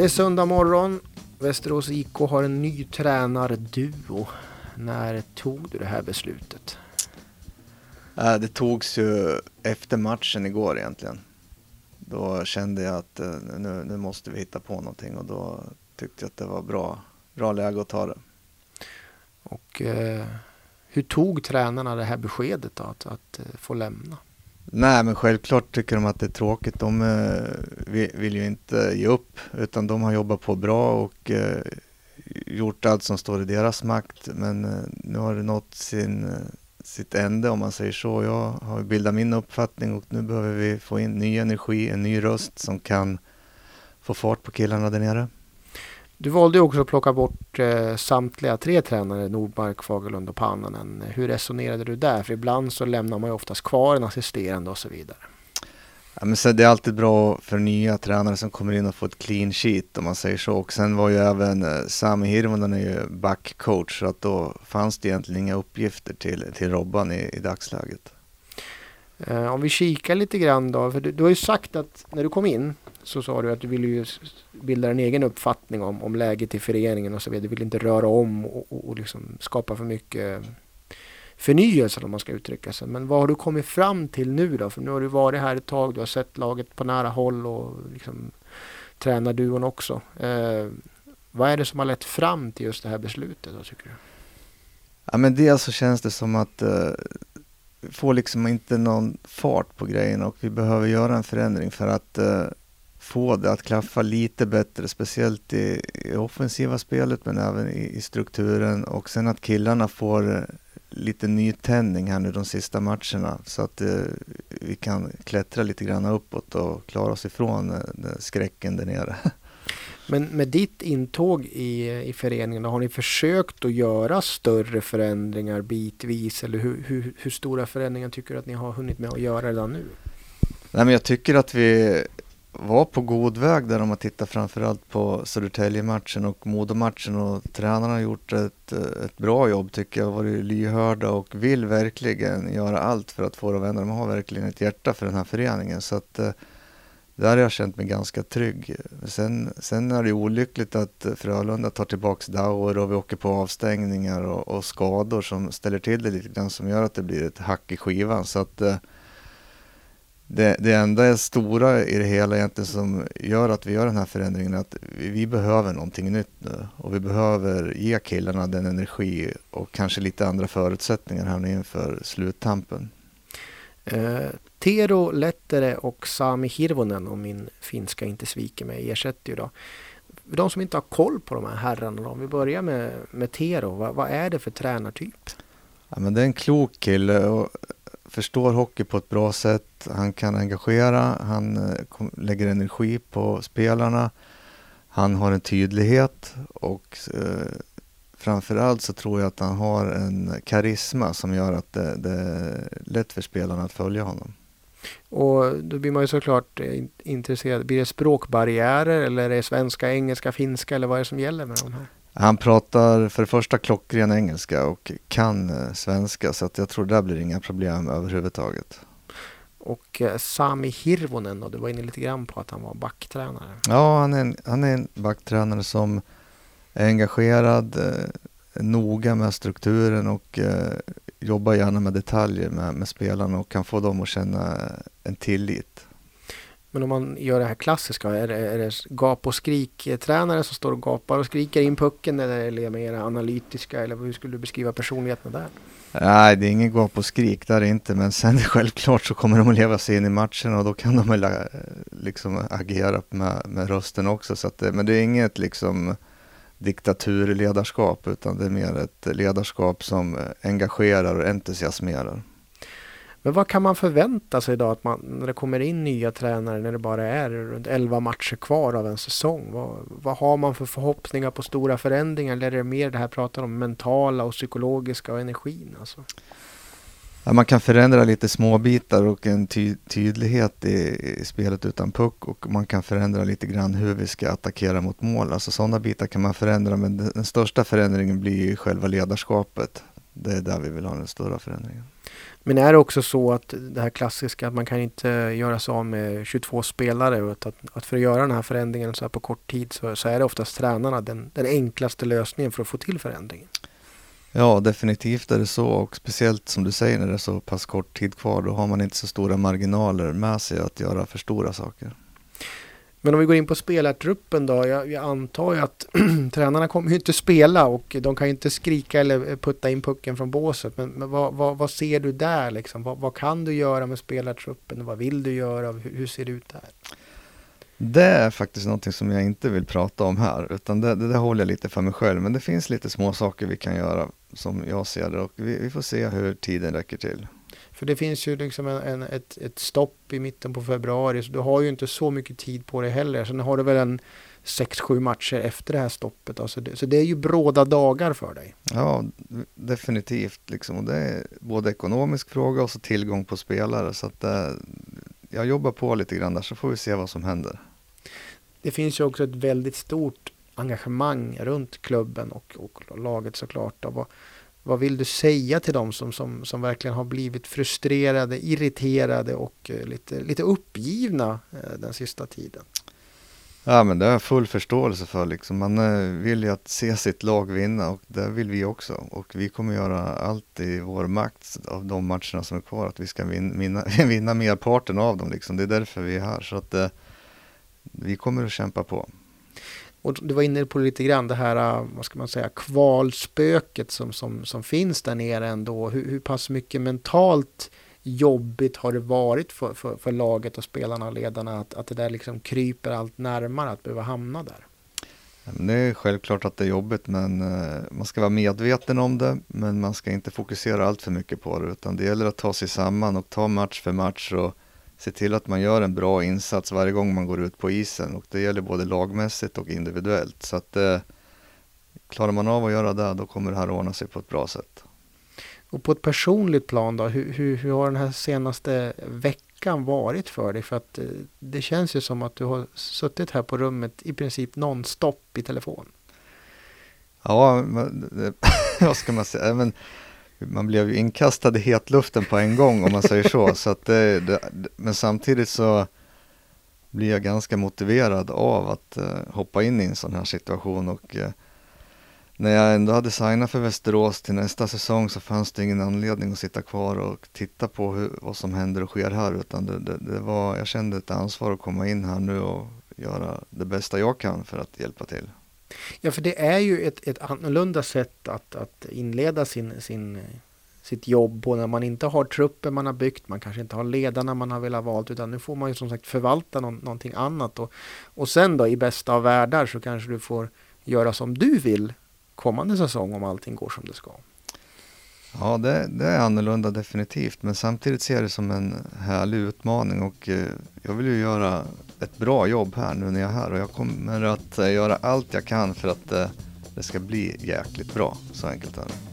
Det är söndag morgon. Västerås IK har en ny tränarduo. När tog du det här beslutet? Äh, det togs ju efter matchen igår egentligen. Då kände jag att eh, nu, nu måste vi hitta på någonting och då tyckte jag att det var bra, bra läge att ta det. Och eh, hur tog tränarna det här beskedet då, att, att eh, få lämna? Nej, men självklart tycker de att det är tråkigt. De eh, vill ju inte ge upp, utan de har jobbat på bra och eh, gjort allt som står i deras makt. Men eh, nu har det nått sin, eh, sitt ände om man säger så. Jag har bildat min uppfattning och nu behöver vi få in ny energi, en ny röst som kan få fart på killarna där nere. Du valde också att plocka bort eh, samtliga tre tränare, Nordmark, Fagerlund och Pannanen. Hur resonerade du där? För ibland så lämnar man ju oftast kvar en assisterande och så vidare. Ja, men så det är alltid bra för nya tränare som kommer in och får ett clean sheet om man säger så. Och sen var ju även eh, Sami Hirvonen är ju backcoach så att då fanns det egentligen inga uppgifter till, till Robban i, i dagsläget. Eh, om vi kikar lite grann då, för du, du har ju sagt att när du kom in så sa du att du ville ju bilda en egen uppfattning om, om läget i föreningen och så vidare. Du vill inte röra om och, och, och liksom skapa för mycket förnyelse om man ska uttrycka sig. Men vad har du kommit fram till nu då? För nu har du varit här ett tag, du har sett laget på nära håll och liksom tränarduon också. Eh, vad är det som har lett fram till just det här beslutet då tycker du? Ja men dels så känns det som att eh, får liksom inte någon fart på grejerna och vi behöver göra en förändring för att eh, få det att klaffa lite bättre, speciellt i, i offensiva spelet men även i, i, strukturen och sen att killarna får eh, lite nytändning här nu de sista matcherna så att eh, vi kan klättra lite grann uppåt och klara oss ifrån eh, skräcken där nere. Men med ditt intåg i, i föreningen, har ni försökt att göra större förändringar bitvis eller hur, hur, hur stora förändringar tycker du att ni har hunnit med att göra redan nu? Nej, men jag tycker att vi var på god väg där om man tittar framförallt på Södertälje-matchen och Modo-matchen och tränarna har gjort ett, eh, ett bra jobb tycker jag, varit lyhörda och vill verkligen göra allt för att få det att vända. De har verkligen ett hjärta för den här föreningen så att eh, där har jag känt mig ganska trygg. Sen, sen är det olyckligt att Frölunda tar tillbaks Dauer och vi åker på avstängningar och, och, skador som ställer till det lite grann som gör att det blir ett hack i skivan. Så att eh, det, det enda stora i det hela egentligen som gör att vi gör den här förändringen är att vi, behöver någonting nytt nu och vi behöver ge killarna den energi och kanske lite andra förutsättningar här nu inför sluttampen. Eh, Tero Lettere och Sami Hirvonen, om min finska inte sviker mig, ersätter ju då. De som inte har koll på de här herrarna, om vi börjar med, med Tero, vad, vad är det för tränartyp? Ja, men det är en klok kille och förstår hockey på ett bra sätt. Han kan engagera, han eh, lägger energi på spelarna. Han har en tydlighet och eh, framförallt så tror jag att han har en karisma som gör att det, det är lätt för spelarna att följa honom. Och då blir man ju såklart eh, intresserad. Blir det språkbarriärer eller är det svenska, engelska, finska eller vad är det som gäller med de här? Han pratar för det första klockren engelska och kan eh, svenska så att jag tror det blir inga problem överhuvudtaget. Och eh, Sami Hirvonen då, du var inne lite grann på att han var backtränare. Ja, han är en, han är en backtränare som är engagerad, eh, noga med strukturen och eh, jobbar gärna med detaljer med, med spelarna och kan få dem att känna en tillit. Men om man gör det här klassiska, är det, är det gap och skrik-tränare som står och gapar och skriker in pucken eller är det mer analytiska eller hur skulle du beskriva personligheten där? Nej, det är ingen gap och skrik där inte, men sen självklart så kommer de att leva sig in i matchen och då kan de väl eh, liksom agera med, med rösten också. Så att, men det är inget liksom diktaturledarskap utan det är mer ett ledarskap som eh, engagerar och entusiasmerar. Men vad kan man förvänta sig då att man, när det kommer in nya tränare när det bara är runt 11 matcher kvar av en säsong? Vad, vad har man för förhoppningar på stora förändringar? Eller är det mer det här pratar om mentala och psykologiska och energin? Alltså? Ja, man kan förändra lite småbitar och en ty tydlighet i, i, spelet utan puck och man kan förändra lite grann hur vi ska attackera mot mål. Alltså sådana bitar kan man förändra men den, den största förändringen blir ju själva ledarskapet. Det är där vi vill ha den stora förändringen. Men är det också så att det här klassiska att man kan inte göra sig av med 22 spelare att, att för att göra den här förändringen så här på kort tid så, så är det oftast tränarna den, den enklaste lösningen för att få till förändringen? Ja, definitivt är det så och speciellt som du säger när det är så pass kort tid kvar då har man inte så stora marginaler med sig att göra för stora saker. Men om vi går in på spelartruppen då. Jag, jag antar ju att tränarna kommer ju inte spela och de kan ju inte skrika eller eh, putta in pucken från båset. Men, men vad, vad, vad, ser du där liksom? Vad, vad, kan du göra med spelartruppen? Vad vill du göra? Hur, hur, ser det ut där? Det är faktiskt någonting som jag inte vill prata om här, utan det, det, det håller jag lite för mig själv. Men det finns lite små saker vi kan göra som jag ser det och vi, vi får se hur tiden räcker till. För det finns ju liksom en, en, ett, ett stopp i mitten på februari så du har ju inte så mycket tid på dig heller. Sen har du väl en 6-7 matcher efter det här stoppet. Alltså det, så det är ju bråda dagar för dig. Ja, definitivt. Liksom. Det är både ekonomisk fråga och så tillgång på spelare. Så att, eh, jag jobbar på lite grann där så får vi se vad som händer. Det finns ju också ett väldigt stort engagemang runt klubben och, och laget såklart. Och vad, vill du säga till dem som, som, som verkligen har blivit frustrerade, irriterade och eh, lite, lite uppgivna eh, den sista tiden? Ja men det har jag full förståelse för liksom. Man eh, vill ju att se sitt lag vinna och det vill vi också. Och vi kommer göra allt i vår makt av de matcherna som är kvar att vi ska vinna, vinna, vinna merparten av dem liksom. Det är därför vi är här. Så att vi kommer att kämpa på. Och du var inne på lite grann det här, äh, vad ska man säga, kvalspöket som, som, som finns där nere ändå. Hur, hur pass mycket mentalt jobbigt har det varit för, för, för laget och spelarna och ledarna att, att det där liksom kryper allt närmare att behöva hamna där? Det är självklart att det är jobbigt men äh, man ska vara medveten om det men man ska inte fokusera allt för mycket på det utan det gäller att ta sig samman och ta match för match och se till att man gör en bra insats varje gång man går ut på isen och det gäller både lagmässigt och individuellt. Så att eh, klarar man av att göra det då kommer det här ordna sig på ett bra sätt. Och på ett personligt plan då, hur, hur, hur har den här senaste veckan varit för dig? För att eh, det känns ju som att du har suttit här på rummet i princip nonstop i telefon. Ja, vad ska man säga? Men, man blev ju inkastad i hetluften på en gång om man säger så. så att det, det, men samtidigt så blir jag ganska motiverad av att uh, hoppa in i en sån här situation och uh, när jag ändå hade signat för Västerås till nästa säsong så fanns det ingen anledning att sitta kvar och titta på hur, vad som händer och sker här utan det, det, det, var, jag kände ett ansvar att komma in här nu och göra det bästa jag kan för att hjälpa till. Ja, för det är ju ett, ett annorlunda sätt att, att inleda sin, sin, sitt jobb på när man inte har truppen man har byggt, man kanske inte har ledarna man har velat valt, utan nu får man ju som sagt förvalta någon, någonting annat. Och, och sen då i bästa av världar så kanske du får göra som du vill kommande säsong om allting går som det ska. Ja, det, det, är annorlunda definitivt, men samtidigt ser jag det som en härlig utmaning och eh, jag vill ju göra ett bra jobb här nu när jag är här och jag kommer att eh, göra allt jag kan för att eh, det ska bli jäkligt bra. Så enkelt är det.